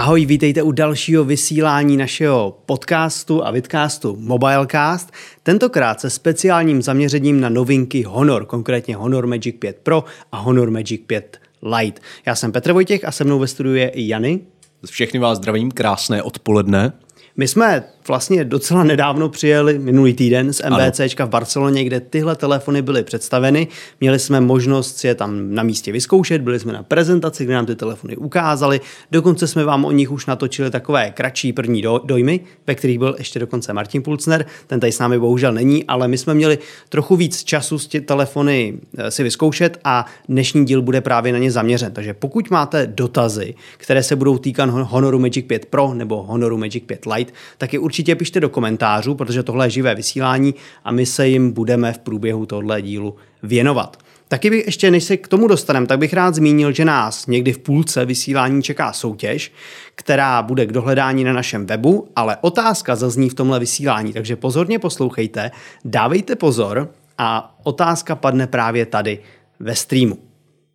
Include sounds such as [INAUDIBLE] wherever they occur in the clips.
Ahoj, vítejte u dalšího vysílání našeho podcastu a vidcastu Mobilecast. Tentokrát se speciálním zaměřením na novinky Honor, konkrétně Honor Magic 5 Pro a Honor Magic 5 Lite. Já jsem Petr Vojtěch a se mnou ve studiu je i Jany. Všechny vás zdravím, krásné odpoledne. My jsme vlastně docela nedávno přijeli minulý týden z MBCčka v Barceloně, kde tyhle telefony byly představeny. Měli jsme možnost si je tam na místě vyzkoušet, byli jsme na prezentaci, kde nám ty telefony ukázali. Dokonce jsme vám o nich už natočili takové kratší první do, dojmy, ve kterých byl ještě dokonce Martin Pulcner. Ten tady s námi bohužel není, ale my jsme měli trochu víc času s ty telefony eh, si vyzkoušet a dnešní díl bude právě na ně zaměřen. Takže pokud máte dotazy, které se budou týkat Honoru Magic 5 Pro nebo Honoru Magic 5 Lite, tak je určitě určitě pište do komentářů, protože tohle je živé vysílání a my se jim budeme v průběhu tohle dílu věnovat. Taky bych ještě, než se k tomu dostaneme, tak bych rád zmínil, že nás někdy v půlce vysílání čeká soutěž, která bude k dohledání na našem webu, ale otázka zazní v tomhle vysílání, takže pozorně poslouchejte, dávejte pozor a otázka padne právě tady ve streamu.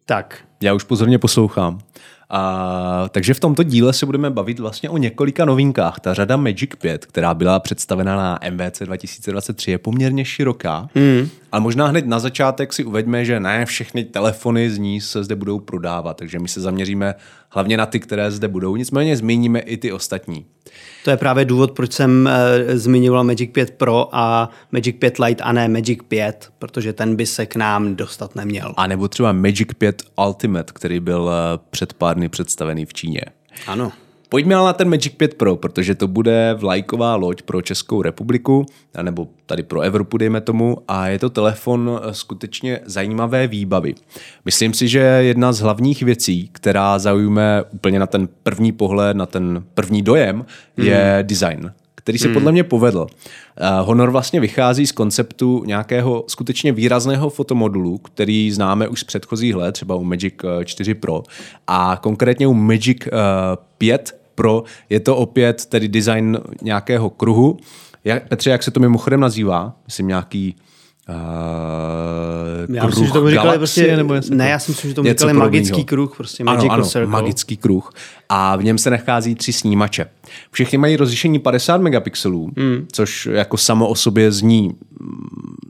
Tak. Já už pozorně poslouchám. A, takže v tomto díle se budeme bavit vlastně o několika novinkách. Ta řada Magic 5, která byla představena na MVC 2023, je poměrně široká. Mm. Ale možná hned na začátek si uveďme, že ne všechny telefony z ní se zde budou prodávat, takže my se zaměříme hlavně na ty, které zde budou. Nicméně zmíníme i ty ostatní. To je právě důvod, proč jsem e, zmiňoval Magic 5 Pro a Magic 5 Lite a ne Magic 5, protože ten by se k nám dostat neměl. A nebo třeba Magic 5 Ultimate, který byl e, před pár dny představený v Číně. Ano. Pojďme ale na ten Magic 5 Pro, protože to bude vlajková loď pro Českou republiku, nebo tady pro Evropu, dejme tomu, a je to telefon eh, skutečně zajímavé výbavy. Myslím si, že jedna z hlavních věcí, která zaujme úplně na ten první pohled, na ten první dojem, je mm. design který se hmm. podle mě povedl. Eh, Honor vlastně vychází z konceptu nějakého skutečně výrazného fotomodulu, který známe už z předchozích let, třeba u Magic 4 eh, Pro a konkrétně u Magic 5 Pro je to opět tedy design nějakého kruhu. Jak, Petře, jak se to mimochodem nazývá? Myslím nějaký Uh, já myslím, že to říkali prostě, nebo ne, já si myslím, že to říkali magický kruh, prostě magical ano, ano, circle. magický kruh. A v něm se nachází tři snímače. Všechny mají rozlišení 50 megapixelů, hmm. což jako samo o sobě zní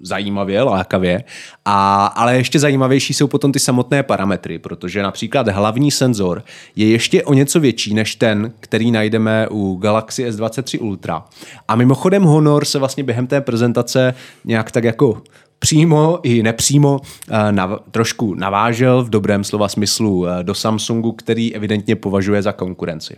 zajímavě, lákavě, a, ale ještě zajímavější jsou potom ty samotné parametry, protože například hlavní senzor je ještě o něco větší než ten, který najdeme u Galaxy S23 Ultra. A mimochodem Honor se vlastně během té prezentace nějak tak jako přímo i nepřímo eh, nav, trošku navážel v dobrém slova smyslu eh, do Samsungu, který evidentně považuje za konkurenci.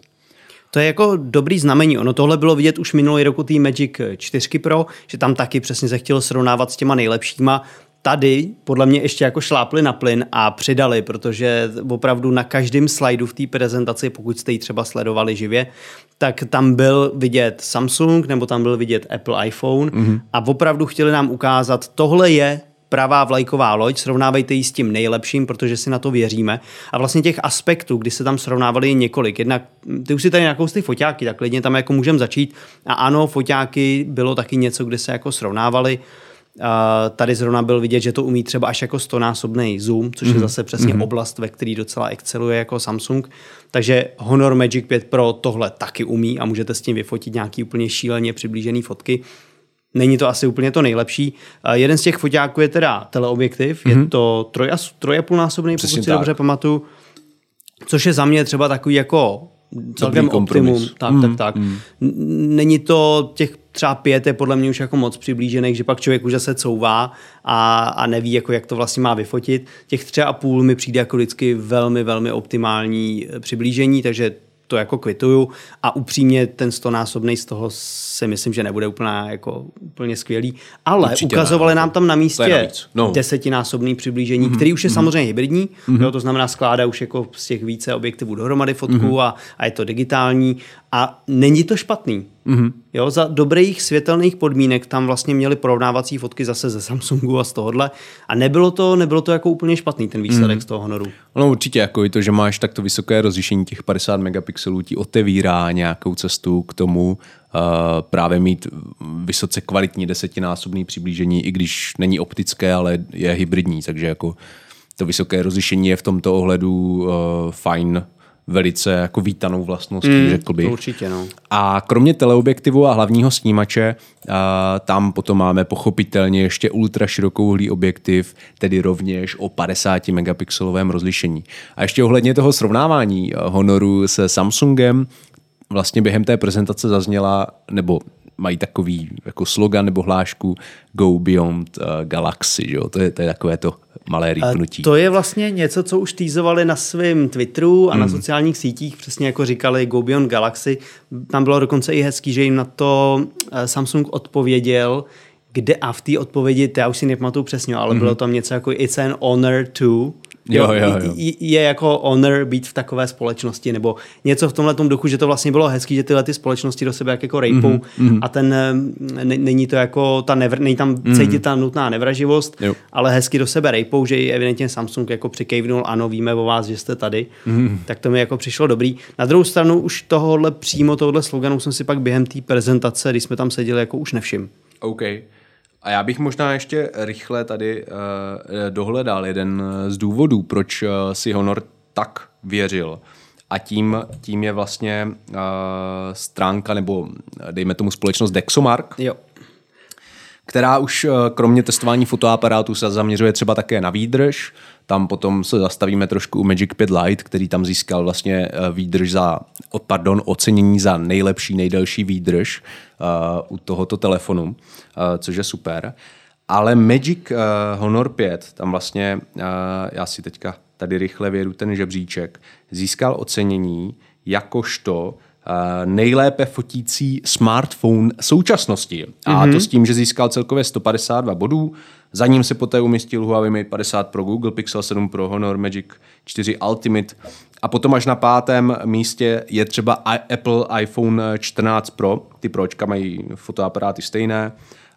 To je jako dobrý znamení. Ono tohle bylo vidět už minulý roku tý Magic 4 Pro, že tam taky přesně se chtělo srovnávat s těma nejlepšíma. Tady podle mě ještě jako šlápli na plyn a přidali, protože opravdu na každém slajdu v té prezentaci, pokud jste ji třeba sledovali živě, tak tam byl vidět Samsung nebo tam byl vidět Apple iPhone mm-hmm. a opravdu chtěli nám ukázat, tohle je pravá vlajková loď, srovnávejte ji s tím nejlepším, protože si na to věříme. A vlastně těch aspektů, kdy se tam srovnávali je několik. Jednak, ty už si tady nějakou ty foťáky, tak klidně tam jako můžeme začít. A ano, foťáky bylo taky něco, kde se jako srovnávali. Tady zrovna byl vidět, že to umí třeba až jako stonásobný zoom, což mm-hmm. je mhm. zase přesně mm-hmm. oblast, ve které docela exceluje jako Samsung. Takže Honor Magic 5 Pro tohle taky umí a můžete s tím vyfotit nějaký úplně šíleně přiblížený fotky. Není to asi úplně to nejlepší. Jeden z těch foťáků je teda teleobjektiv, mm-hmm. je mhm. to troj a, troj a půlnásobný, pokud si tak. dobře pamatuju, což je za mě třeba takový jako celkem optimum. Tak, mm, tak, tak. Mm. Není to těch třeba pět je podle mě už jako moc přiblížených, že pak člověk už zase couvá a, a neví, jako jak to vlastně má vyfotit. Těch třeba a půl mi přijde jako vždycky velmi, velmi optimální eh, přiblížení, takže to jako kvituju a upřímně ten stonásobný z toho si myslím, že nebude úplně, jako, úplně skvělý. Ale Určitě ukazovali ne. nám tam na místě no. desetinásobný přiblížení, mm-hmm. který už je mm-hmm. samozřejmě hybridní, mm-hmm. jo, to znamená skládá už jako z těch více objektivů dohromady fotku mm-hmm. a, a je to digitální a není to špatný. Mm-hmm. Jo, za dobrých světelných podmínek tam vlastně měli porovnávací fotky zase ze Samsungu a z tohohle a nebylo to, nebylo to jako úplně špatný ten výsledek mm-hmm. z toho honoru. No určitě, jako i to, že máš takto vysoké rozlišení těch 50 megapixelů ti otevírá nějakou cestu k tomu uh, právě mít vysoce kvalitní desetinásobný přiblížení, i když není optické, ale je hybridní, takže jako to vysoké rozlišení je v tomto ohledu uh, fajn velice jako vítanou vlastností, mm, řekl bych. Určitě, no. A kromě teleobjektivu a hlavního snímače, a tam potom máme pochopitelně ještě ultra širokouhlý objektiv, tedy rovněž o 50 megapixelovém rozlišení. A ještě ohledně toho srovnávání Honoru se Samsungem, vlastně během té prezentace zazněla, nebo mají takový jako slogan nebo hlášku Go Beyond uh, Galaxy, že jo? To, je, to je takové to malé rýpnutí. To je vlastně něco, co už týzovali na svém Twitteru a hmm. na sociálních sítích, přesně jako říkali Go Beyond Galaxy. Tam bylo dokonce i hezký, že jim na to eh, Samsung odpověděl, kde a v té odpovědi, já už si nepamatuju přesně, ale mm-hmm. bylo tam něco jako It's an honor to, Jo, jo, jo. Je jako honor být v takové společnosti, nebo něco v tomhle duchu, že to vlastně bylo hezký, že tyhle ty společnosti do sebe jak jako rejpou mm-hmm. a ten, ne, není to jako ta nevr, není tam mm-hmm. cítit ta nutná nevraživost, jo. ale hezky do sebe rejpou, že i evidentně Samsung jako přikejvnul, ano, víme o vás, že jste tady, mm-hmm. tak to mi jako přišlo dobrý. Na druhou stranu už tohohle přímo tohohle sloganu jsem si pak během té prezentace, když jsme tam seděli, jako už nevšim. OK. A já bych možná ještě rychle tady uh, dohledal jeden z důvodů, proč uh, si Honor tak věřil. A tím, tím je vlastně uh, stránka, nebo dejme tomu společnost Dexomark, jo. která už uh, kromě testování fotoaparátu se zaměřuje třeba také na výdrž. Tam potom se zastavíme trošku u Magic 5 Lite, který tam získal vlastně výdrž za, pardon, ocenění za nejlepší, nejdelší výdrž u tohoto telefonu, uh, což je super. Ale Magic uh, Honor 5, tam vlastně, já si teďka tady rychle vědu ten žebříček, získal ocenění jakožto nejlépe fotící smartphone současnosti. A mm-hmm. to s tím, že získal celkově 152 bodů, za ním se poté umístil Huawei Mate 50 Pro, Google Pixel 7 Pro, Honor Magic 4 Ultimate a potom až na pátém místě je třeba Apple iPhone 14 Pro. Ty Pročka mají fotoaparáty stejné,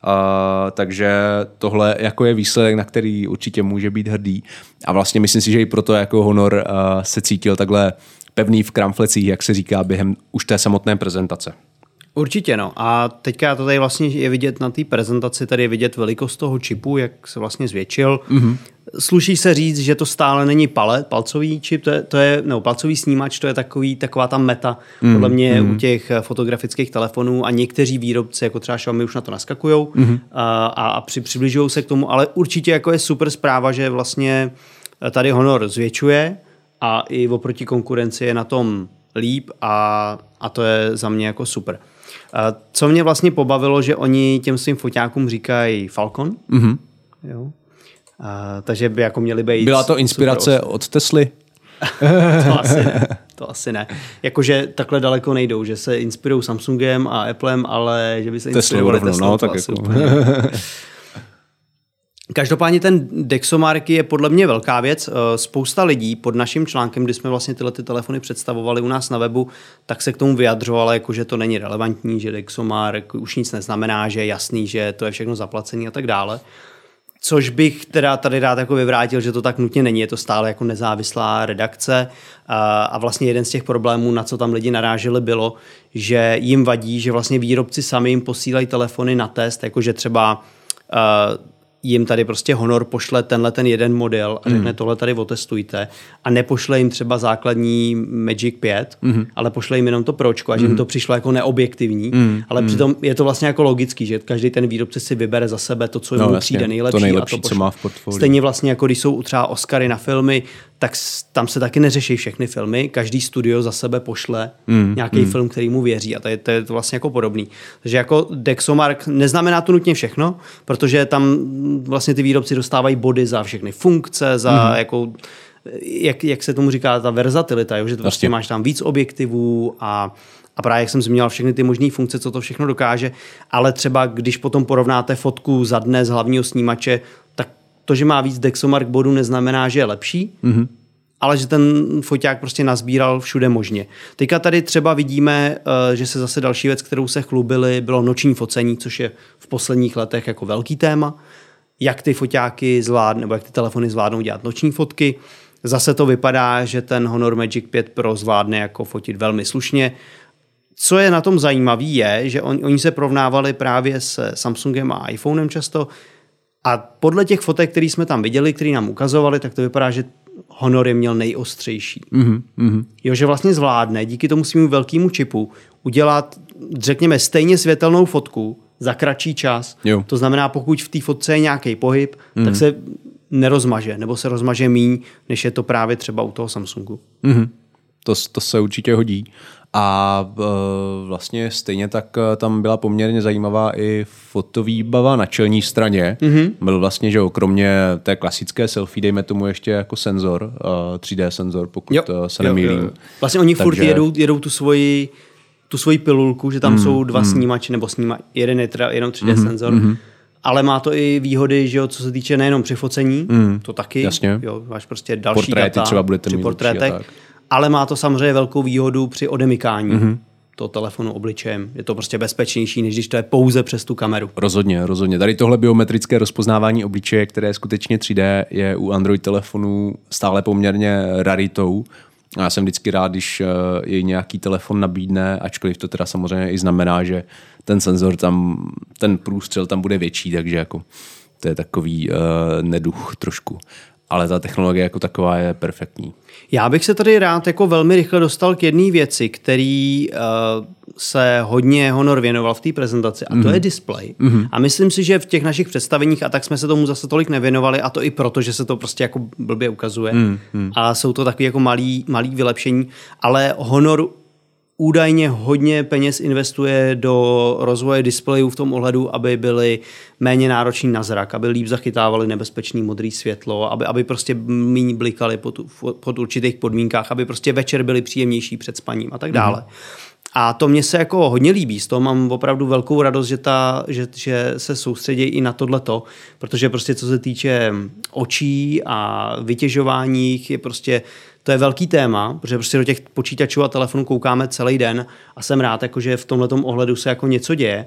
Uh, takže tohle jako je výsledek, na který určitě může být hrdý. A vlastně myslím si, že i proto jako Honor uh, se cítil takhle pevný v kramflecích, jak se říká, během už té samotné prezentace. Určitě, no. A teďka to tady vlastně je vidět na té prezentaci, tady je vidět velikost toho čipu, jak se vlastně zvětšil. Mm-hmm. Sluší se říct, že to stále není palet, palcový čip, to je, to je no, palcový snímač, to je takový, taková ta meta, mm, podle mě mm. u těch fotografických telefonů a někteří výrobci, jako třeba Xiaomi, už na to naskakují mm. a, a při, přibližují se k tomu, ale určitě jako je super zpráva, že vlastně tady Honor zvětšuje a i oproti konkurenci je na tom líp a, a to je za mě jako super. Co mě vlastně pobavilo, že oni těm svým foťákům říkají Falcon. Mm-hmm. Jo. A, takže by jako měli být... Byla to inspirace od Tesly? [LAUGHS] to asi ne. To asi ne. Jakože takhle daleko nejdou, že se inspirují Samsungem a Applem, ale že by se inspirovali Teslou, no, tak jako. [LAUGHS] Každopádně ten Dexomark je podle mě velká věc. Eh, spousta lidí pod naším článkem, kdy jsme vlastně tyhle ty telefony představovali u nás na webu, tak se k tomu vyjadřovalo, jako že to není relevantní, že Dexomark už nic neznamená, že je jasný, že to je všechno zaplacený a tak dále. Což bych teda tady rád jako vyvrátil, že to tak nutně není, je to stále jako nezávislá redakce a vlastně jeden z těch problémů, na co tam lidi naráželi, bylo, že jim vadí, že vlastně výrobci sami jim posílají telefony na test, jakože třeba uh, jim tady prostě Honor pošle tenhle ten jeden model a řekne mm. tohle tady otestujte a nepošle jim třeba základní Magic 5, mm. ale pošle jim jenom to pročko a že mm. jim to přišlo jako neobjektivní, mm. ale mm. přitom je to vlastně jako logický, že každý ten výrobce si vybere za sebe to, co no, mu přijde nejlepší. To nejlepší, a to co má v portfoliu. Stejně vlastně jako když jsou třeba Oscary na filmy, tak tam se taky neřeší všechny filmy, každý studio za sebe pošle mm. nějaký mm. film, který mu věří a to je, to je vlastně jako podobný. Takže jako Dexomark neznamená to nutně všechno, protože tam vlastně ty výrobci dostávají body za všechny funkce, za mm. jako jak, jak se tomu říká, ta verzatilita, jo? že to vlastně máš tam víc objektivů a, a právě jak jsem zmínil všechny ty možné funkce, co to všechno dokáže, ale třeba když potom porovnáte fotku za dne z hlavního snímače, tak to, že má víc Dexomark bodů, neznamená, že je lepší, mm-hmm. ale že ten foťák prostě nazbíral všude možně. Teďka tady třeba vidíme, eh, že se zase další věc, kterou se chlubili, bylo noční focení, což je v posledních letech jako velký téma jak ty foťáky zvládnou, nebo jak ty telefony zvládnou dělat noční fotky. Zase to vypadá, že ten Honor Magic 5 Pro zvládne jako fotit velmi slušně. Co je na tom zajímavé je, že on, oni se porovnávali právě s Samsungem a iPhonem často a podle těch fotek, které jsme tam viděli, které nám ukazovali, tak to vypadá, že Honor je měl nejostřejší. Mm-hmm. Jo, že vlastně zvládne díky tomu svým velkému čipu udělat, řekněme, stejně světelnou fotku za kratší čas. Jo. To znamená, pokud v té fotce je nějaký pohyb, mm. tak se nerozmaže, nebo se rozmaže míň, než je to právě třeba u toho Samsungu. Mm-hmm. To, to se určitě hodí. A uh, vlastně stejně tak uh, tam byla poměrně zajímavá i fotovýbava na čelní straně. Mm-hmm. Byl vlastně, že jo, kromě té klasické selfie, dejme tomu ještě jako senzor, uh, 3D senzor, pokud jo, se nemýlím. Jo, jo. Vlastně oni Takže... furt jedou, jedou tu svoji tu svoji pilulku, že tam mm, jsou dva mm. snímače, nebo sníma, jeden je teda jenom 3D mm, senzor, mm. ale má to i výhody, že jo, co se týče nejenom při focení, mm, to taky, jasně. jo, máš prostě další Portréty data třeba budete při mít portrétech, ale má to samozřejmě velkou výhodu při odemykání. Mm toho telefonu obličejem. Je to prostě bezpečnější, než když to je pouze přes tu kameru. Rozhodně, rozhodně. Tady tohle biometrické rozpoznávání obličeje, které je skutečně 3D, je u Android telefonů stále poměrně raritou. A já jsem vždycky rád, když uh, jej nějaký telefon nabídne, ačkoliv to teda samozřejmě i znamená, že ten senzor tam, ten průstřel tam bude větší, takže jako to je takový uh, neduch trošku ale ta technologie jako taková je perfektní. Já bych se tady rád jako velmi rychle dostal k jedné věci, který uh, se hodně Honor věnoval v té prezentaci a mm-hmm. to je mhm. display. Mm-hmm. A myslím si, že v těch našich představeních a tak jsme se tomu zase tolik nevěnovali a to i proto, že se to prostě jako blbě ukazuje mm-hmm. a jsou to takové jako malý, malý vylepšení, ale Honor údajně hodně peněz investuje do rozvoje displejů v tom ohledu, aby byly méně nároční na zrak, aby líp zachytávali nebezpečný modrý světlo, aby, aby prostě méně blikaly pod, pod určitých podmínkách, aby prostě večer byly příjemnější před spaním a tak dále. Mm. A to mě se jako hodně líbí, z toho mám opravdu velkou radost, že, ta, že, že se soustředí i na tohleto, protože prostě co se týče očí a vytěžování je prostě to je velký téma, protože prostě do těch počítačů a telefonů koukáme celý den a jsem rád, jako, že v tomhle ohledu se jako něco děje.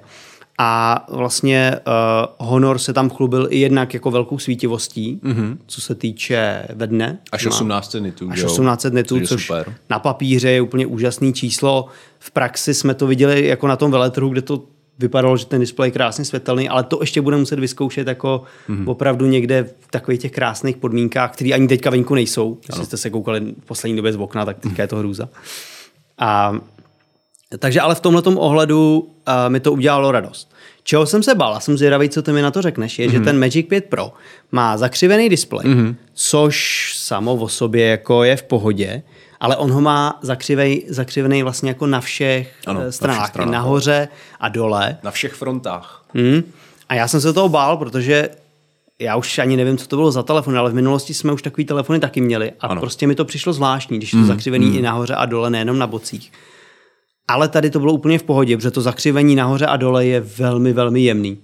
A vlastně uh, Honor se tam chlubil i jednak jako velkou svítivostí, mm-hmm. co se týče ve dne. Až 1800 nitů. Až 1800 nitů, což super. na papíře je úplně úžasný číslo. V praxi jsme to viděli jako na tom veletrhu, kde to vypadalo, že ten displej je krásně světelný, ale to ještě bude muset vyzkoušet jako mm-hmm. opravdu někde v takových těch krásných podmínkách, které ani teďka venku nejsou. Když jste se koukali v poslední době z okna, tak teďka je to hrůza. A, takže ale v tomhle ohledu uh, mi to udělalo radost. Čeho jsem se bál, a jsem zvědavý, co ty mi na to řekneš, je, mm-hmm. že mhm. ten Magic 5 Pro má zakřivený displej, mm-hmm. což samo o sobě jako je v pohodě, ale on ho má zakřivej, zakřivený vlastně jako na všech ano, stranách, na všech stranách, nahoře a dole. Na všech frontách. Hmm. A já jsem se toho bál, protože já už ani nevím, co to bylo za telefon, ale v minulosti jsme už takový telefony taky měli a ano. prostě mi to přišlo zvláštní, když je to mm, zakřivený mm. i nahoře a dole, nejenom na bocích. Ale tady to bylo úplně v pohodě, protože to zakřivení nahoře a dole je velmi, velmi jemný.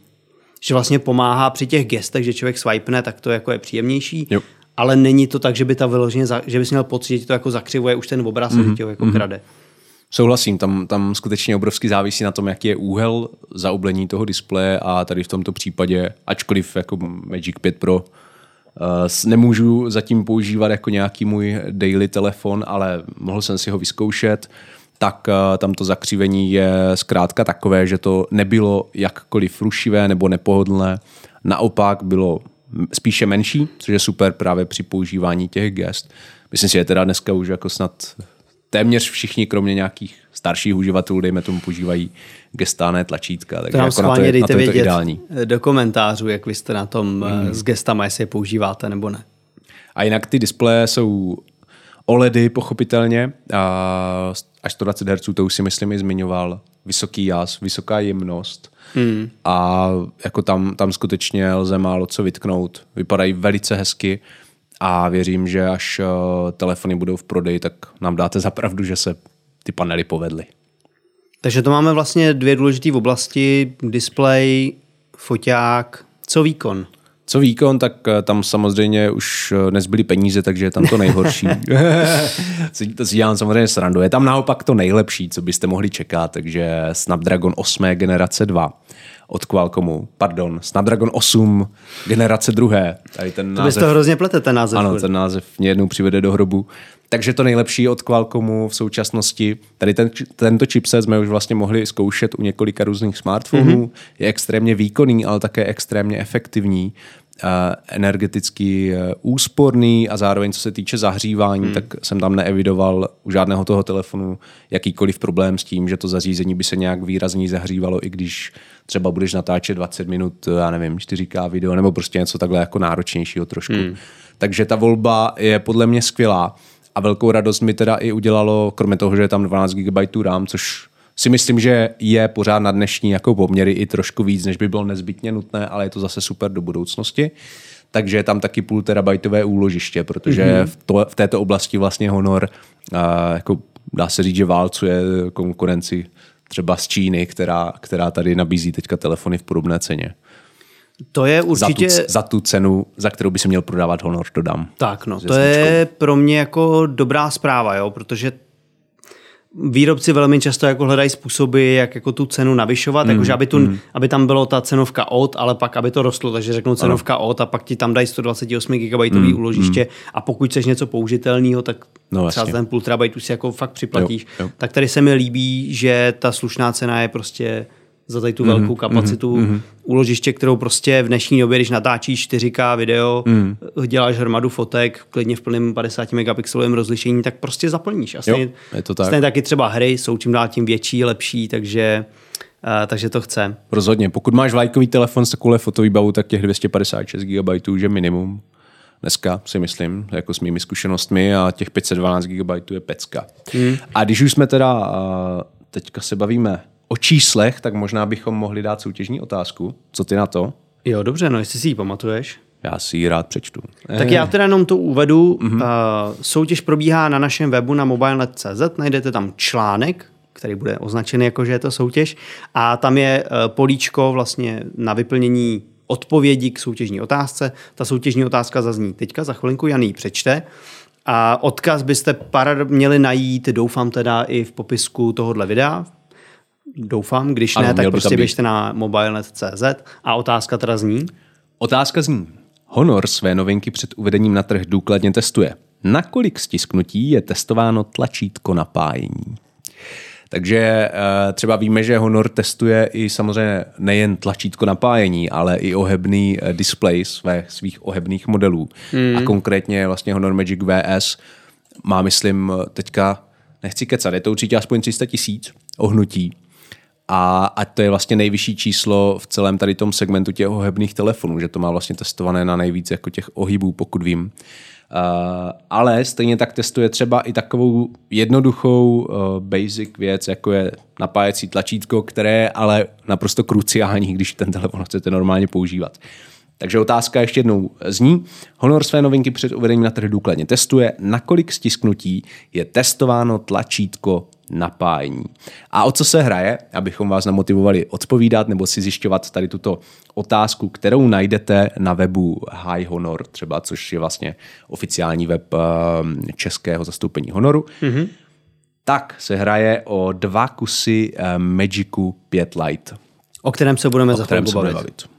Že vlastně pomáhá při těch gestech, že člověk swipene, tak to jako je příjemnější. Jo ale není to tak, že by ta vyloženě, že bys měl pocit, že to jako zakřivuje už ten obraz mm-hmm. tě jako mm-hmm. krade. Souhlasím, tam, tam skutečně obrovsky závisí na tom, jaký je úhel zaoblení toho displeje a tady v tomto případě, ačkoliv jako Magic 5 Pro uh, nemůžu zatím používat jako nějaký můj daily telefon, ale mohl jsem si ho vyzkoušet, tak uh, tam to zakřivení je zkrátka takové, že to nebylo jakkoliv rušivé nebo nepohodlné, naopak bylo spíše menší, což je super právě při používání těch gest. Myslím si, že teda dneska už jako snad téměř všichni, kromě nějakých starších uživatelů, dejme tomu, používají gestáné tlačítka. Takže to jako na to je, na to je to ideální. do komentářů, jak vy jste na tom mm. s gestama, jestli je používáte nebo ne. A jinak ty displeje jsou OLEDy pochopitelně, a až 120 Hz, to už si myslím i zmiňoval, vysoký jas, vysoká jemnost, Hmm. A jako tam, tam skutečně lze málo co vytknout. Vypadají velice hezky a věřím, že až uh, telefony budou v prodeji, tak nám dáte za pravdu, že se ty panely povedly. Takže to máme vlastně dvě důležité oblasti. Display, foťák, co výkon? Co výkon, tak eh, tam samozřejmě už eh, nezbyly peníze, takže je tam to nejhorší. [LAUGHS] to si dělám samozřejmě srandu. Je tam naopak to nejlepší, co byste mohli čekat, takže Snapdragon 8. generace 2 od Qualcommu. Pardon, Snapdragon 8 generace druhé. Tady ten to název, to hrozně plete, ten název. Ano, ten název mě jednou přivede do hrobu. Takže to nejlepší od Qualcommu v současnosti. Tady ten, tento chipset jsme už vlastně mohli zkoušet u několika různých smartphonů. Mm-hmm. Je extrémně výkonný, ale také extrémně efektivní. Energeticky úsporný a zároveň co se týče zahřívání, hmm. tak jsem tam neevidoval u žádného toho telefonu jakýkoliv problém s tím, že to zařízení by se nějak výrazně zahřívalo, i když třeba budeš natáčet 20 minut, já nevím, 4K video, nebo prostě něco takhle jako náročnějšího trošku. Hmm. Takže ta volba je podle mě skvělá a velkou radost mi teda i udělalo, kromě toho, že je tam 12 GB RAM, což si myslím, že je pořád na dnešní jako poměry i trošku víc, než by bylo nezbytně nutné, ale je to zase super do budoucnosti. Takže je tam taky půl terabajtové úložiště, protože mm-hmm. v, to, v této oblasti vlastně Honor a, jako dá se říct, že válcuje konkurenci třeba z Číny, která, která tady nabízí teďka telefony v podobné ceně. To je určitě... Za tu, za tu cenu, za kterou by se měl prodávat Honor, dodám. Tak no, to je pro mě jako dobrá zpráva, jo, protože výrobci velmi často jako hledají způsoby, jak jako tu cenu navyšovat, mm, jakože aby, tu, mm. aby tam bylo ta cenovka od, ale pak aby to rostlo, takže řeknou cenovka ano. od a pak ti tam dají 128 GB mm, úložiště mm. a pokud chceš něco použitelného, tak no, třeba ten půl terabajtu si jako fakt připlatíš. Jo, jo. Tak tady se mi líbí, že ta slušná cena je prostě za tady tu mm-hmm, velkou kapacitu mm-hmm. úložiště, kterou prostě v dnešní době, když natáčíš 4K video, mm. děláš hromadu fotek, klidně v plném 50 megapixelovém rozlišení, tak prostě zaplníš. A stejně, jo, je to tak. stejně taky třeba hry jsou čím dál tím větší, lepší, takže Uh, takže to chce. Rozhodně. Pokud máš vlajkový telefon s takovou fotovýbavou, tak těch 256 GB je minimum. Dneska si myslím, jako s mými zkušenostmi a těch 512 GB je pecka. Hmm. A když už jsme teda, uh, teďka se bavíme o číslech, tak možná bychom mohli dát soutěžní otázku. Co ty na to? Jo, dobře, no jestli si ji pamatuješ. Já si ji rád přečtu. Tak já teda jenom to uvedu. Mm-hmm. Uh, soutěž probíhá na našem webu na mobile.cz, najdete tam článek, který bude označený jako, že je to soutěž a tam je uh, políčko vlastně na vyplnění odpovědi k soutěžní otázce. Ta soutěžní otázka zazní teďka, za chvilinku Jan ji přečte. A odkaz byste parad měli najít, doufám teda i v popisku tohohle videa, Doufám, když ano, ne, tak prostě běžte na mobilenet.cz a otázka teda zní? Otázka zní. Honor své novinky před uvedením na trh důkladně testuje. Na kolik stisknutí je testováno tlačítko napájení? Takže eh, třeba víme, že Honor testuje i samozřejmě nejen tlačítko napájení, ale i ohebný eh, display své, svých ohebných modelů. Hmm. A konkrétně vlastně Honor Magic VS má, myslím, teďka, nechci kecat, je to určitě aspoň 300 tisíc ohnutí a, a to je vlastně nejvyšší číslo v celém tady tom segmentu těch ohebných telefonů, že to má vlastně testované na nejvíc jako těch ohybů, pokud vím. Uh, ale stejně tak testuje třeba i takovou jednoduchou uh, basic věc, jako je napájecí tlačítko, které je ale naprosto kruciální, když ten telefon chcete normálně používat. Takže otázka ještě jednou zní. Honor své novinky před uvedením na trh důkladně testuje, nakolik stisknutí je testováno tlačítko napájení. A o co se hraje, abychom vás namotivovali odpovídat nebo si zjišťovat tady tuto otázku, kterou najdete na webu High Honor třeba, což je vlastně oficiální web ehm, českého zastoupení Honoru. Mm-hmm. Tak se hraje o dva kusy ehm, Magicu 5 Lite. O kterém se budeme za chvilku bavit. bavit.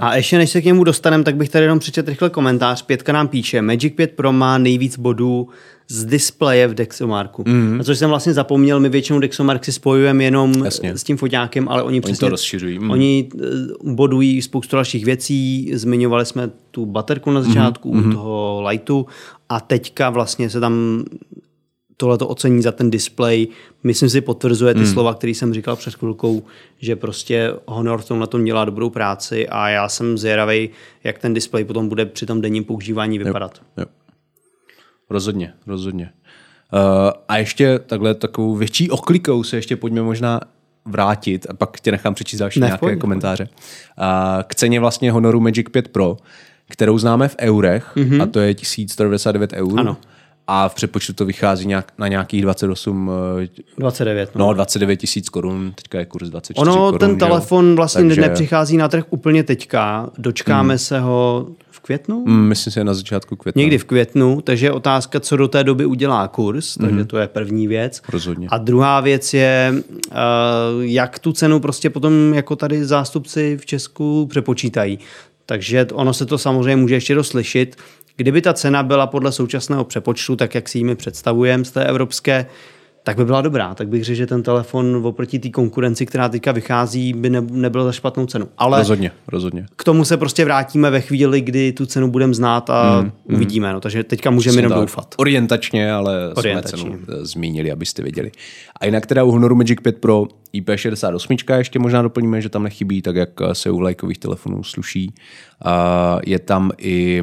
A ještě než se k němu dostaneme, tak bych tady jenom přečet rychle komentář. Pětka nám píše, Magic 5 Pro má nejvíc bodů z displeje v Dexomarku. Mm-hmm. A což jsem vlastně zapomněl, my většinou Dexomark si spojujeme jenom Jasně. s tím foťákem, ale oni, oni přesně, to rozšiřují. Mm. Oni eh, bodují spoustu dalších věcí, zmiňovali jsme tu baterku na začátku mm-hmm. u toho lightu a teďka vlastně se tam tohle to ocení za ten display. Myslím si, potvrzuje ty mm. slova, které jsem říkal před chvilkou, že prostě Honor v tom na tom dělá dobrou práci a já jsem zvědavý, jak ten display potom bude při tom denním používání vypadat. Jo, jo. Rozhodně, rozhodně. Uh, a ještě takhle takovou větší oklikou se ještě pojďme možná vrátit a pak tě nechám přečíst další ne, nějaké pojď, komentáře. Uh, k ceně vlastně Honoru Magic 5 Pro, kterou známe v eurech mm-hmm. a to je 1199 eur. Ano a v přepočtu to vychází nějak, na nějakých 28... 29. No, no 29 tisíc korun, teďka je kurz 24 Ono, korun. ten telefon jo? vlastně Takže... nepřichází na trh úplně teďka, dočkáme hmm. se ho v květnu? Hmm, myslím si, na začátku května. Někdy v květnu, takže je otázka, co do té doby udělá kurz, takže hmm. to je první věc. Rozhodně. A druhá věc je, uh, jak tu cenu prostě potom jako tady zástupci v Česku přepočítají. Takže ono se to samozřejmě může ještě doslyšit. Kdyby ta cena byla podle současného přepočtu, tak jak si ji představujeme z té evropské, tak by byla dobrá. Tak bych řekl, že ten telefon oproti té konkurenci, která teďka vychází, by ne, nebyl za špatnou cenu. Ale rozhodně, rozhodně. K tomu se prostě vrátíme ve chvíli, kdy tu cenu budeme znát a mm, uvidíme. No, takže teďka můžeme jenom doufat. Orientačně, ale Orientačně. jsme cenu eh, zmínili, abyste věděli. A jinak teda u Honoru Magic 5 Pro IP68 ještě možná doplníme, že tam nechybí, tak jak se u lajkových telefonů sluší. Je tam i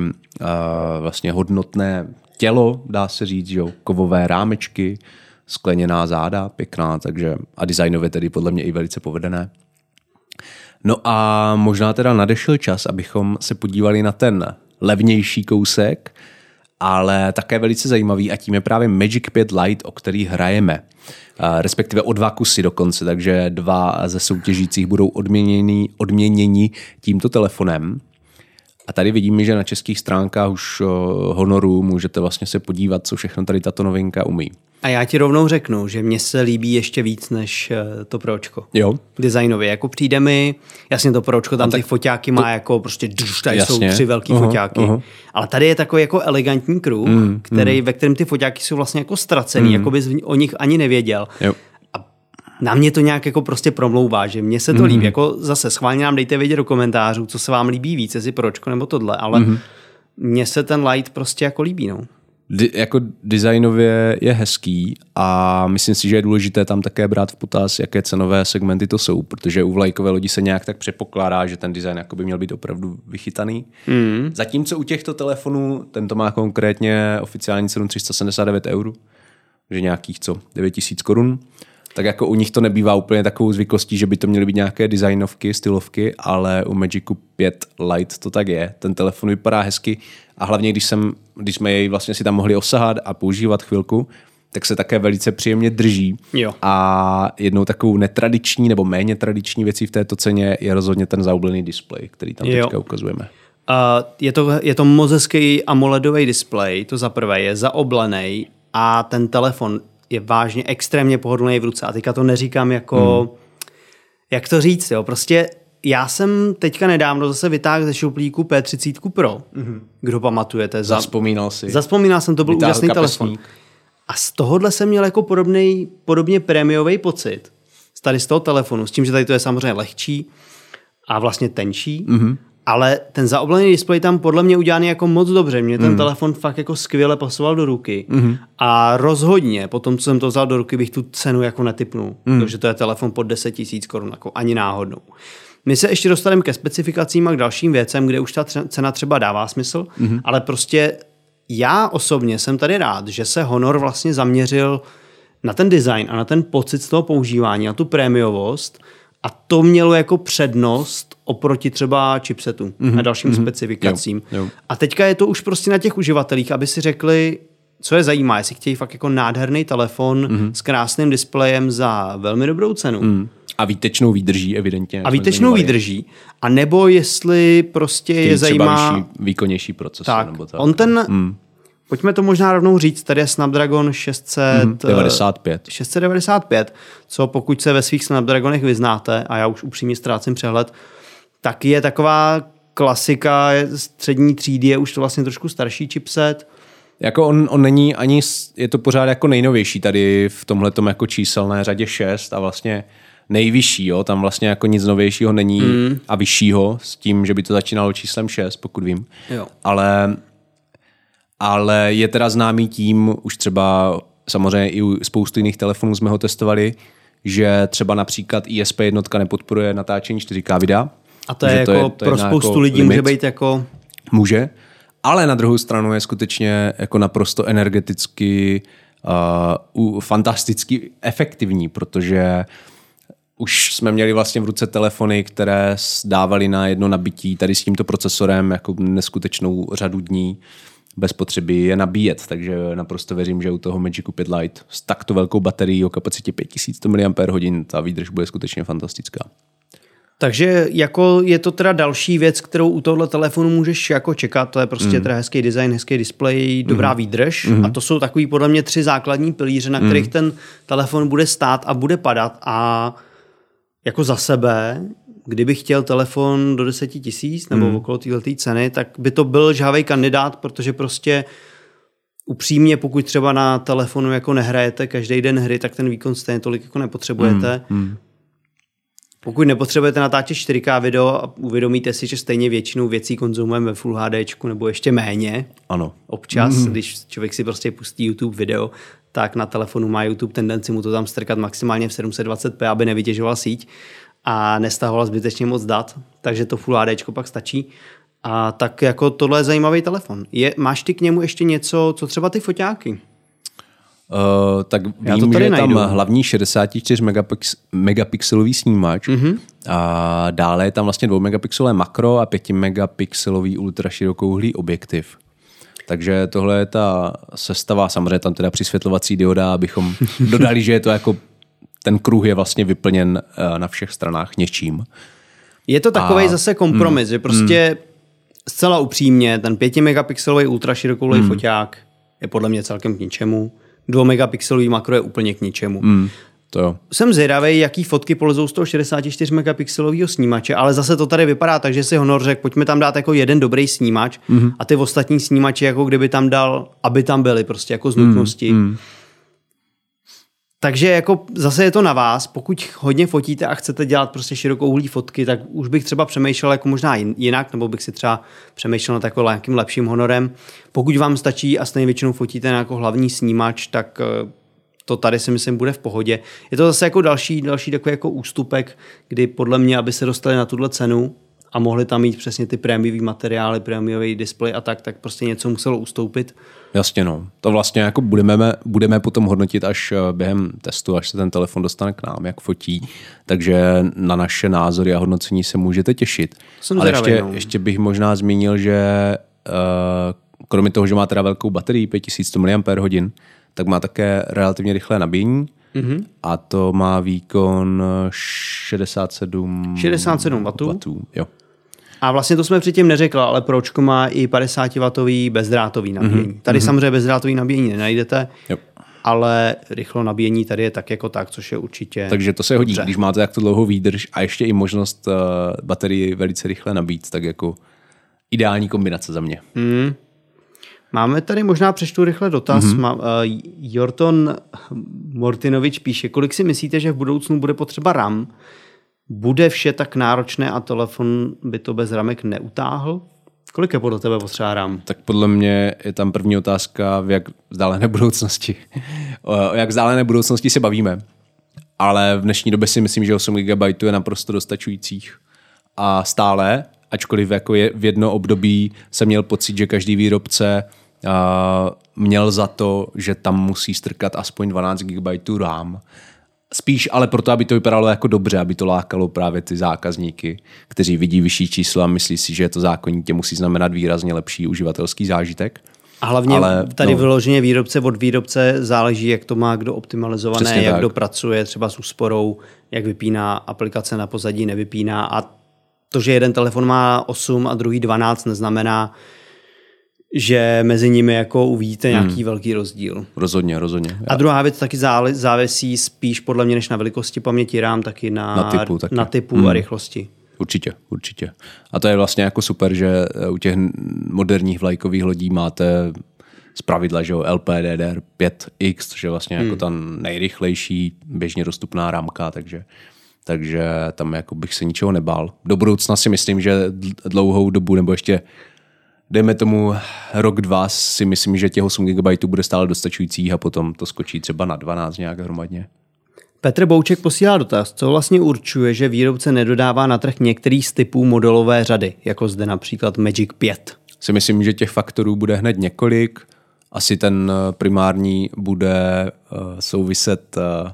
vlastně hodnotné tělo, dá se říct, že jo, kovové rámečky, skleněná záda, pěkná, takže a designově tedy podle mě i velice povedené. No a možná teda nadešel čas, abychom se podívali na ten levnější kousek, ale také velice zajímavý a tím je právě Magic 5 Lite, o který hrajeme. Respektive o dva kusy dokonce, takže dva ze soutěžících budou odměněni, odměněni tímto telefonem. A tady vidíme, že na českých stránkách už Honoru můžete vlastně se podívat, co všechno tady tato novinka umí. A já ti rovnou řeknu, že mně se líbí ještě víc než eh, to Pročko. Jo. Designově. Jako přijde mi, jasně to Pročko, tam ty foťáky má jako prostě, duš, tady jasně. jsou tři velký uh-huh, foťáky. Uh-huh. Ale tady je takový jako elegantní kruh, mm, který, mm. ve kterém ty foťáky jsou vlastně jako ztracený, mm. jako bys o nich ani nevěděl. Jo. A na mě to nějak jako prostě promlouvá, že mně se to mm. líbí. Jako zase schválně nám dejte vědět do komentářů, co se vám líbí víc, jestli Pročko nebo tohle, ale mm. mně se ten light prostě jako líbí, no di, jako designově je hezký a myslím si, že je důležité tam také brát v potaz, jaké cenové segmenty to jsou, protože u vlajkové lodi se nějak tak předpokládá, že ten design jako by měl být opravdu vychytaný. Mm. Zatímco u těchto telefonů, tento má konkrétně oficiální cenu 379 eur, že nějakých co, 9000 korun, tak jako u nich to nebývá úplně takovou zvyklostí, že by to měly být nějaké designovky, stylovky, ale u Magicu 5 Lite to tak je. Ten telefon vypadá hezky a hlavně, když, jsem, když jsme jej vlastně si tam mohli osahat a používat chvilku, tak se také velice příjemně drží. Jo. A jednou takovou netradiční nebo méně tradiční věcí v této ceně je rozhodně ten zaoblený displej, který tam jo. teďka ukazujeme. Uh, je, to, je to moc hezký AMOLEDový displej, to za prvé je zaoblený a ten telefon je vážně extrémně pohodlný v ruce. A teďka to neříkám jako, hmm. jak to říct, jo, prostě já jsem teďka nedávno zase vytáhl ze šuplíku P30 Pro. Mm-hmm. Kdo pamatujete? Zaspomínal si. Zaspomínal jsem, to byl Vytáhl úžasný kapesník. telefon. A z tohohle jsem měl jako podobný, podobně prémiový pocit. Z tady z toho telefonu, s tím, že tady to je samozřejmě lehčí a vlastně tenčí. Mm-hmm. Ale ten zaoblený displej tam podle mě udělaný jako moc dobře. Mě ten mm. telefon fakt jako skvěle pasoval do ruky. Mm. A rozhodně, po tom, co jsem to vzal do ruky, bych tu cenu jako netypnul. Mm. Protože to je telefon pod 10 tisíc korun, jako ani náhodnou. My se ještě dostaneme ke specifikacím a k dalším věcem, kde už ta cena třeba dává smysl, mm-hmm. ale prostě já osobně jsem tady rád, že se Honor vlastně zaměřil na ten design a na ten pocit z toho používání, na tu prémiovost a to mělo jako přednost oproti třeba chipsetu mm-hmm. a dalším mm-hmm. specifikacím. Jo, jo. A teďka je to už prostě na těch uživatelích, aby si řekli, co je zajímá, jestli chtějí fakt jako nádherný telefon mm-hmm. s krásným displejem za velmi dobrou cenu. Mm a výtečnou výdrží, evidentně. A výtečnou výdrží. A nebo jestli prostě je zajímá... Vyšší, výkonnější procesor. Tak, nebo tak. on ten... Hmm. Pojďme to možná rovnou říct, tady je Snapdragon 695. 695, co pokud se ve svých Snapdragonech vyznáte, a já už upřímně ztrácím přehled, tak je taková klasika střední třídy, je už to vlastně trošku starší chipset. Jako on, on není ani, je to pořád jako nejnovější tady v tomhle jako číselné řadě 6 a vlastně nejvyšší, jo? tam vlastně jako nic novějšího není mm. a vyššího s tím, že by to začínalo číslem 6, pokud vím. Jo. Ale, ale je teda známý tím, už třeba samozřejmě i u spoustu jiných telefonů jsme ho testovali, že třeba například ISP jednotka nepodporuje natáčení 4K videa. A to je jako to je, to pro spoustu jako lidí limit. může být jako... Může, ale na druhou stranu je skutečně jako naprosto energeticky uh, fantasticky efektivní, protože uh, už jsme měli vlastně v ruce telefony, které dávaly na jedno nabití tady s tímto procesorem jako neskutečnou řadu dní bez potřeby je nabíjet, takže naprosto věřím, že u toho Magicu 5 Lite s takto velkou baterií o kapacitě 5100 mAh ta výdrž bude skutečně fantastická. Takže jako je to teda další věc, kterou u tohle telefonu můžeš jako čekat, to je prostě mm. teda hezký design, hezký displej, dobrá mm. výdrž mm. a to jsou takový podle mě tři základní pilíře, na kterých mm. ten telefon bude stát a bude padat a jako za sebe, kdybych chtěl telefon do 10 tisíc nebo hmm. okolo této ceny, tak by to byl žhavý kandidát, protože prostě upřímně, pokud třeba na telefonu jako nehrajete každý den hry, tak ten výkon stejně tolik jako nepotřebujete. Mm, mm. Pokud nepotřebujete natáčet 4K video a uvědomíte si, že stejně většinu věcí konzumujeme ve Full HD nebo ještě méně, ano. občas, mm. když člověk si prostě pustí YouTube video, tak na telefonu má YouTube tendenci mu to tam strkat maximálně v 720p, aby nevytěžoval síť a nestahoval zbytečně moc dat, takže to Full HD pak stačí. A tak jako tohle je zajímavý telefon. Je, máš ty k němu ještě něco, co třeba ty foťáky? Uh, tak vím, že je tam hlavní 64 megapix, megapixelový snímač mm-hmm. a dále je tam vlastně 2 megapixelové makro a 5 megapixelový ultraširokouhlý objektiv. Takže tohle je ta sestava, samozřejmě tam teda přisvětlovací dioda, abychom [LAUGHS] dodali, že je to jako ten kruh je vlastně vyplněn uh, na všech stranách něčím. Je to takový zase kompromis, mm, že prostě mm. zcela upřímně ten 5 megapixelový ultraširokouhlý mm. foťák je podle mě celkem k ničemu 2 megapixelový makro je úplně k ničemu. Mm, to jo. Jsem zvědavý, jaký fotky polezou z toho 64 megapixelového snímače, ale zase to tady vypadá tak, že si Honor řekl, pojďme tam dát jako jeden dobrý snímač mm-hmm. a ty ostatní snímače, jako kdyby tam dal, aby tam byly prostě jako z nutnosti. Mm, mm. Takže jako zase je to na vás, pokud hodně fotíte a chcete dělat prostě širokou uhlí fotky, tak už bych třeba přemýšlel jako možná jinak, nebo bych si třeba přemýšlel nad jako nějakým lepším honorem. Pokud vám stačí a stejně většinou fotíte na jako hlavní snímač, tak eh, to tady si myslím bude v pohodě. Je to zase jako další, další takový jako ústupek, kdy podle mě, aby se dostali na tuhle cenu, a mohli tam mít přesně ty prémiový materiály, prémiový displej a tak, tak prostě něco muselo ustoupit. Jasně no. To vlastně jako budeme, budeme potom hodnotit až eh, během testu, až se ten telefon dostane k nám, jak fotí. Takže na naše názory a hodnocení se můžete těšit. Jsem Ale ještě, no. ještě bych možná zmínil, že uh, kromě toho, že má teda velkou baterii 5100 mAh, tak má také relativně rychlé nabíjení. Mm-hmm. A to má výkon 67 67 W. Jo. A vlastně to jsme předtím neřekl, ale Pročko má i 50W bezdrátový nabíjení. Mm-hmm. Tady mm-hmm. samozřejmě bezdrátový nabíjení nenajdete, yep. ale rychlo nabíjení tady je tak jako tak, což je určitě... Takže to se hodí, dobře. když máte takto dlouhou výdrž a ještě i možnost uh, baterii velice rychle nabít, tak jako ideální kombinace za mě. Mm. Máme tady možná přečtu rychle dotaz. Mm-hmm. Má, uh, Jorton Mortinovič píše, kolik si myslíte, že v budoucnu bude potřeba RAM, bude vše tak náročné a telefon by to bez ramek neutáhl? Kolik je podle tebe potřeba RAM? Tak podle mě je tam první otázka, v jak vzdálené [LAUGHS] budoucnosti. o jak vzdálené budoucnosti se bavíme. Ale v dnešní době si myslím, že 8 GB je naprosto dostačujících. A stále, ačkoliv jako je v jedno období jsem měl pocit, že každý výrobce uh, měl za to, že tam musí strkat aspoň 12 GB RAM, Spíš ale proto, aby to vypadalo jako dobře, aby to lákalo právě ty zákazníky, kteří vidí vyšší číslo a myslí si, že to zákonitě musí znamenat výrazně lepší uživatelský zážitek. A hlavně ale, tady no, vyloženě výrobce od výrobce záleží, jak to má kdo optimalizované, jak tak. kdo pracuje třeba s úsporou, jak vypíná aplikace na pozadí, nevypíná. A to, že jeden telefon má 8 a druhý 12, neznamená, že mezi nimi jako uvidíte hmm. nějaký velký rozdíl. Rozhodně, rozhodně. A druhá věc taky závisí spíš podle mě než na velikosti paměti RAM, taky na, na typu, taky. Na typu hmm. a rychlosti. Určitě, určitě. A to je vlastně jako super, že u těch moderních vlajkových lodí máte z pravidla, že jo, LPDDR 5X, což je vlastně jako hmm. jako ta nejrychlejší běžně dostupná rámka, takže takže tam jako bych se ničeho nebál. Do budoucna si myslím, že dlouhou dobu nebo ještě dejme tomu rok, dva, si myslím, že těch 8 GB bude stále dostačující a potom to skočí třeba na 12 nějak hromadně. Petr Bouček posílá dotaz, co vlastně určuje, že výrobce nedodává na trh některý z typů modelové řady, jako zde například Magic 5. Si myslím, že těch faktorů bude hned několik. Asi ten eh, primární bude uh, souviset uh,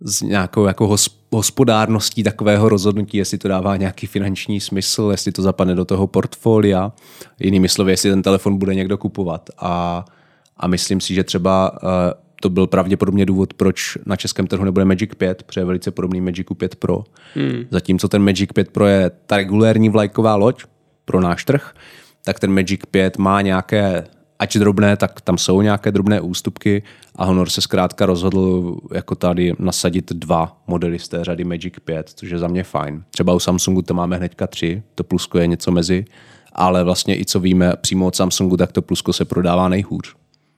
s nějakou jako hospodárností takového rozhodnutí, jestli to dává nějaký finanční smysl, jestli to zapadne do toho portfolia, jinými slovy, jestli ten telefon bude někdo kupovat. A, a myslím si, že třeba uh, to byl pravděpodobně důvod, proč na českém trhu nebude Magic 5, protože je velice podobný Magicu 5 Pro. Hmm. Zatímco ten Magic 5 Pro je ta regulérní vlajková loď pro náš trh, tak ten Magic 5 má nějaké ač drobné, tak tam jsou nějaké drobné ústupky a Honor se zkrátka rozhodl jako tady nasadit dva modely z té řady Magic 5, což je za mě fajn. Třeba u Samsungu to máme hnedka tři, to plusko je něco mezi ale vlastně i co víme přímo od Samsungu, tak to plusko se prodává nejhůř.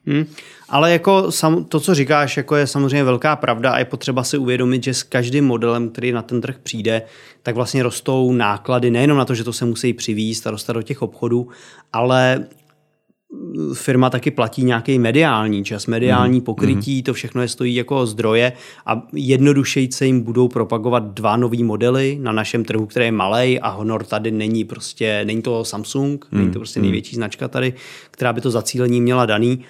Hmm. Ale jako sam, to, co říkáš, jako je samozřejmě velká pravda a je potřeba si uvědomit, že s každým modelem, který na ten trh přijde, tak vlastně rostou náklady nejenom na to, že to se musí přivízt a dostat do těch obchodů, ale firma taky platí nějaký mediální čas, mediální mm. pokrytí, mm. to všechno je stojí jako zdroje a jednodušeji se jim budou propagovat dva nový modely na našem trhu, který je malý a Honor tady není prostě, není to Samsung, mm. není to prostě největší značka tady, která by to zacílení měla daný.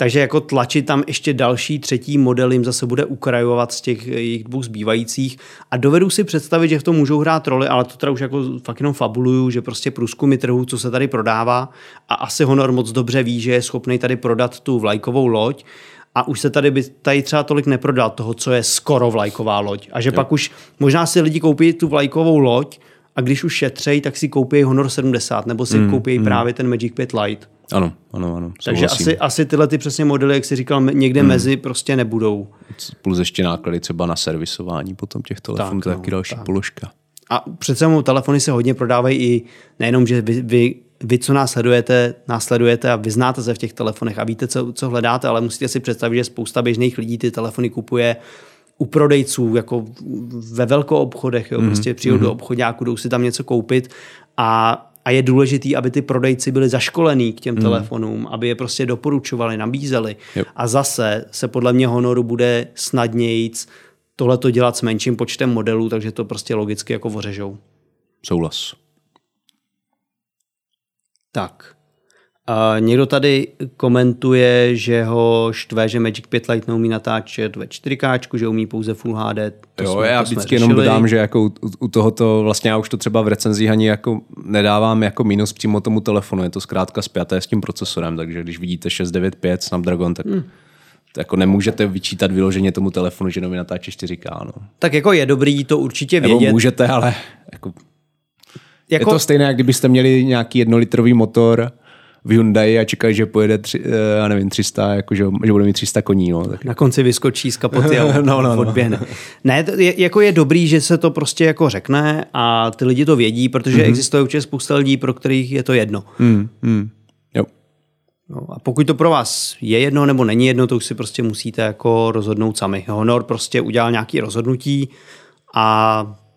Takže jako tlačit tam ještě další třetí model jim zase bude ukrajovat z těch jejich dvou zbývajících a dovedu si představit, že v tom můžou hrát roli, ale to teda už jako fakt jenom fabuluju, že prostě průzkumy trhu, co se tady prodává a asi Honor moc dobře ví, že je schopný tady prodat tu vlajkovou loď a už se tady by tady třeba tolik neprodal toho, co je skoro vlajková loď. A že jo. pak už možná si lidi koupí tu vlajkovou loď a když už šetřejí, tak si koupí Honor 70 nebo si mm, koupí mm. právě ten Magic 5 Lite. Ano, ano, ano. Takže asi, asi tyhle ty přesně modely, jak jsi říkal, někde hmm. mezi prostě nebudou. Plus ještě náklady třeba na servisování potom těch telefonů, tak, no, taky další tak. položka. A přece mu telefony se hodně prodávají i nejenom, že vy, vy, vy co následujete, následujete a vyznáte se v těch telefonech a víte, co, co hledáte, ale musíte si představit, že spousta běžných lidí ty telefony kupuje u prodejců, jako ve velkou obchodech, jo, mm-hmm. prostě přijdou mm-hmm. do obchodňáku, jdou si tam něco koupit a a je důležitý, aby ty prodejci byli zaškolení k těm hmm. telefonům, aby je prostě doporučovali, nabízeli. Jo. A zase se podle mě Honoru bude snadnějíc tohle to dělat s menším počtem modelů, takže to prostě logicky jako ořežou. Souhlas. Tak. A někdo tady komentuje, že ho štve, že Magic 5 Lite neumí natáčet ve 4K, že umí pouze Full HD. To jo, jsme, já to vždycky jenom dodám, že jako u, u tohoto, vlastně já už to třeba v recenzích ani jako nedávám jako minus přímo tomu telefonu, je to zkrátka spjaté s tím procesorem, takže když vidíte 695 Snapdragon, tak hmm jako nemůžete vyčítat vyloženě tomu telefonu, že neumí natáčet 4K. No. Tak jako je dobrý to určitě vědět. Nebo můžete, ale jako, jako... je to stejné, jak kdybyste měli nějaký jednolitrový motor, v Hyundai a čekají, že pojede tři, eh, já nevím, 300, jako, že, že bude mít 300 koní. No, tak. Na konci vyskočí z kapoty a [LAUGHS] no, no, no. odběhne. Ne, to je, jako je dobrý, že se to prostě jako řekne a ty lidi to vědí, protože mm-hmm. existuje určitě spousta lidí, pro kterých je to jedno. Mm, mm. Jo. No, a pokud to pro vás je jedno nebo není jedno, to už si prostě musíte jako rozhodnout sami. Honor prostě udělal nějaké rozhodnutí a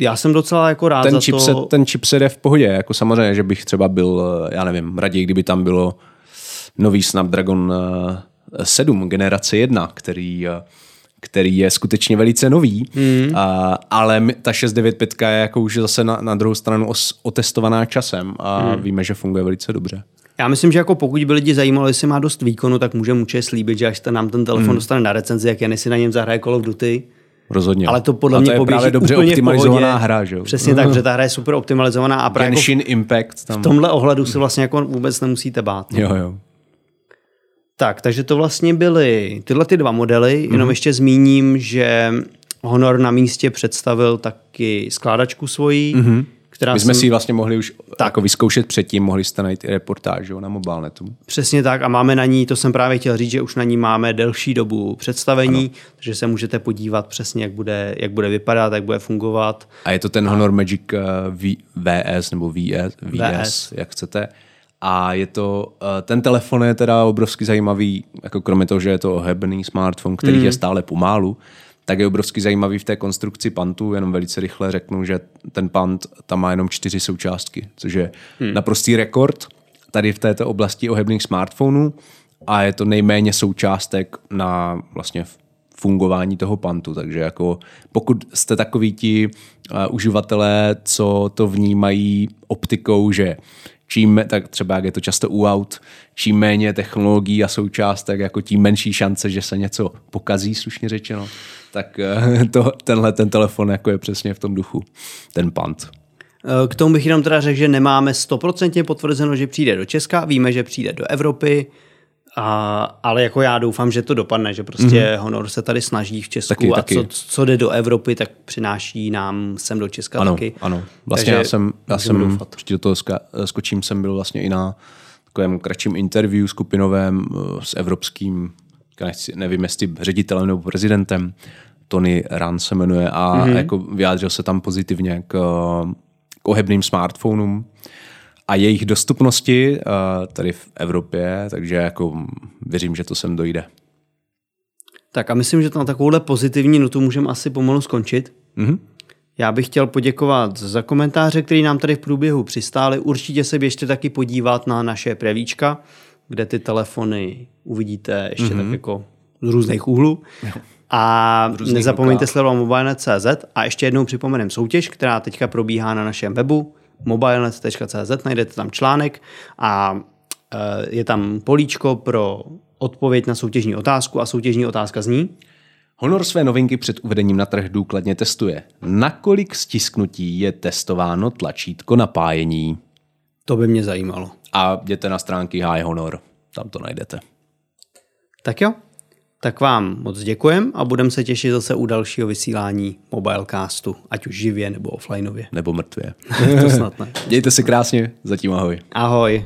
já jsem docela jako rád ten za chipset, to. Ten chipset je v pohodě, jako samozřejmě, že bych třeba byl, já nevím, raději, kdyby tam bylo nový Snapdragon 7 eh, generace 1, který eh, který je skutečně velice nový, mm. a, ale ta 695 je jako už zase na, na druhou stranu os, otestovaná časem a mm. víme, že funguje velice dobře. Já myslím, že jako pokud by lidi zajímalo, jestli má dost výkonu, tak můžeme určitě slíbit, že až ten nám ten telefon mm. dostane na recenzi, jak Jenny si na něm zahraje Call of Duty, Rozhodně. Ale to podle a mě to je právě dobře optimalizovaná pohodě. hra, že? Přesně tak, že ta hra je super optimalizovaná a právě Genshin jako Impact. Tam. v tomhle ohledu se vlastně jako vůbec nemusíte bát. No. Jo, jo. Tak, takže to vlastně byly tyhle ty dva modely, mm-hmm. jenom ještě zmíním, že Honor na místě představil taky skládačku svojí, mm-hmm která My jsme jsem... si ji vlastně mohli už tak. jako vyzkoušet předtím, mohli jste najít i reportáž na mobilnetu. Přesně tak a máme na ní, to jsem právě chtěl říct, že už na ní máme delší dobu představení, ano. takže se můžete podívat přesně, jak bude, jak bude vypadat, jak bude fungovat. A je to ten Honor Magic uh, v, VS nebo VS, VS, VS, jak chcete. A je to, uh, ten telefon je teda obrovsky zajímavý, jako kromě toho, že je to ohebný smartphone, který mm. je stále pomálu, tak je obrovsky zajímavý v té konstrukci pantu, jenom velice rychle řeknu, že ten pant tam má jenom čtyři součástky, což je hmm. naprostý rekord tady v této oblasti ohebných smartphonů a je to nejméně součástek na vlastně fungování toho pantu, takže jako pokud jste takoví ti uh, uživatelé, co to vnímají optikou, že čím, tak třeba jak je to často u aut, čím méně technologií a součástek, jako tím menší šance, že se něco pokazí, slušně řečeno, tak eh, to, tenhle ten telefon jako je přesně v tom duchu, ten pant. Eh, k tomu bych jenom teda řekl, že nemáme stoprocentně potvrzeno, že přijde do Česka, víme, že přijde do Evropy, a, ale jako já doufám, že to dopadne, že prostě mm-hmm. Honor se tady snaží v Česku taky, a taky. Co, co jde do Evropy, tak přináší nám sem do Česka ano, taky. Ano, vlastně Takže já jsem, já jsem ještě do toho skočím, jsem byl vlastně i na takovém kratším interview skupinovém eh, s evropským, nechci, nevím jestli ředitelem nebo prezidentem, Tony Run se jmenuje a mm-hmm. jako vyjádřil se tam pozitivně k, k ohebným smartphonům a jejich dostupnosti uh, tady v Evropě, takže jako věřím, že to sem dojde. Tak a myslím, že to na takovouhle pozitivní notu můžeme asi pomalu skončit. Mm-hmm. Já bych chtěl poděkovat za komentáře, které nám tady v průběhu přistály. Určitě se běžte taky podívat na naše prevíčka, kde ty telefony uvidíte ještě mm-hmm. tak jako z různých úhlů. A [LAUGHS] nezapomeňte sledovat mobilenet.cz a ještě jednou připomenem soutěž, která teďka probíhá na našem webu mobilenet.cz, najdete tam článek a e, je tam políčko pro odpověď na soutěžní otázku a soutěžní otázka zní Honor své novinky před uvedením na trh důkladně testuje. Nakolik stisknutí je testováno tlačítko napájení? To by mě zajímalo. A jděte na stránky High Honor, tam to najdete. Tak jo, tak vám moc děkujem a budeme se těšit zase u dalšího vysílání Mobilecastu, ať už živě nebo offlineově. Nebo mrtvě. [LAUGHS] to snad ne. Mějte se krásně, zatím ahoj. Ahoj.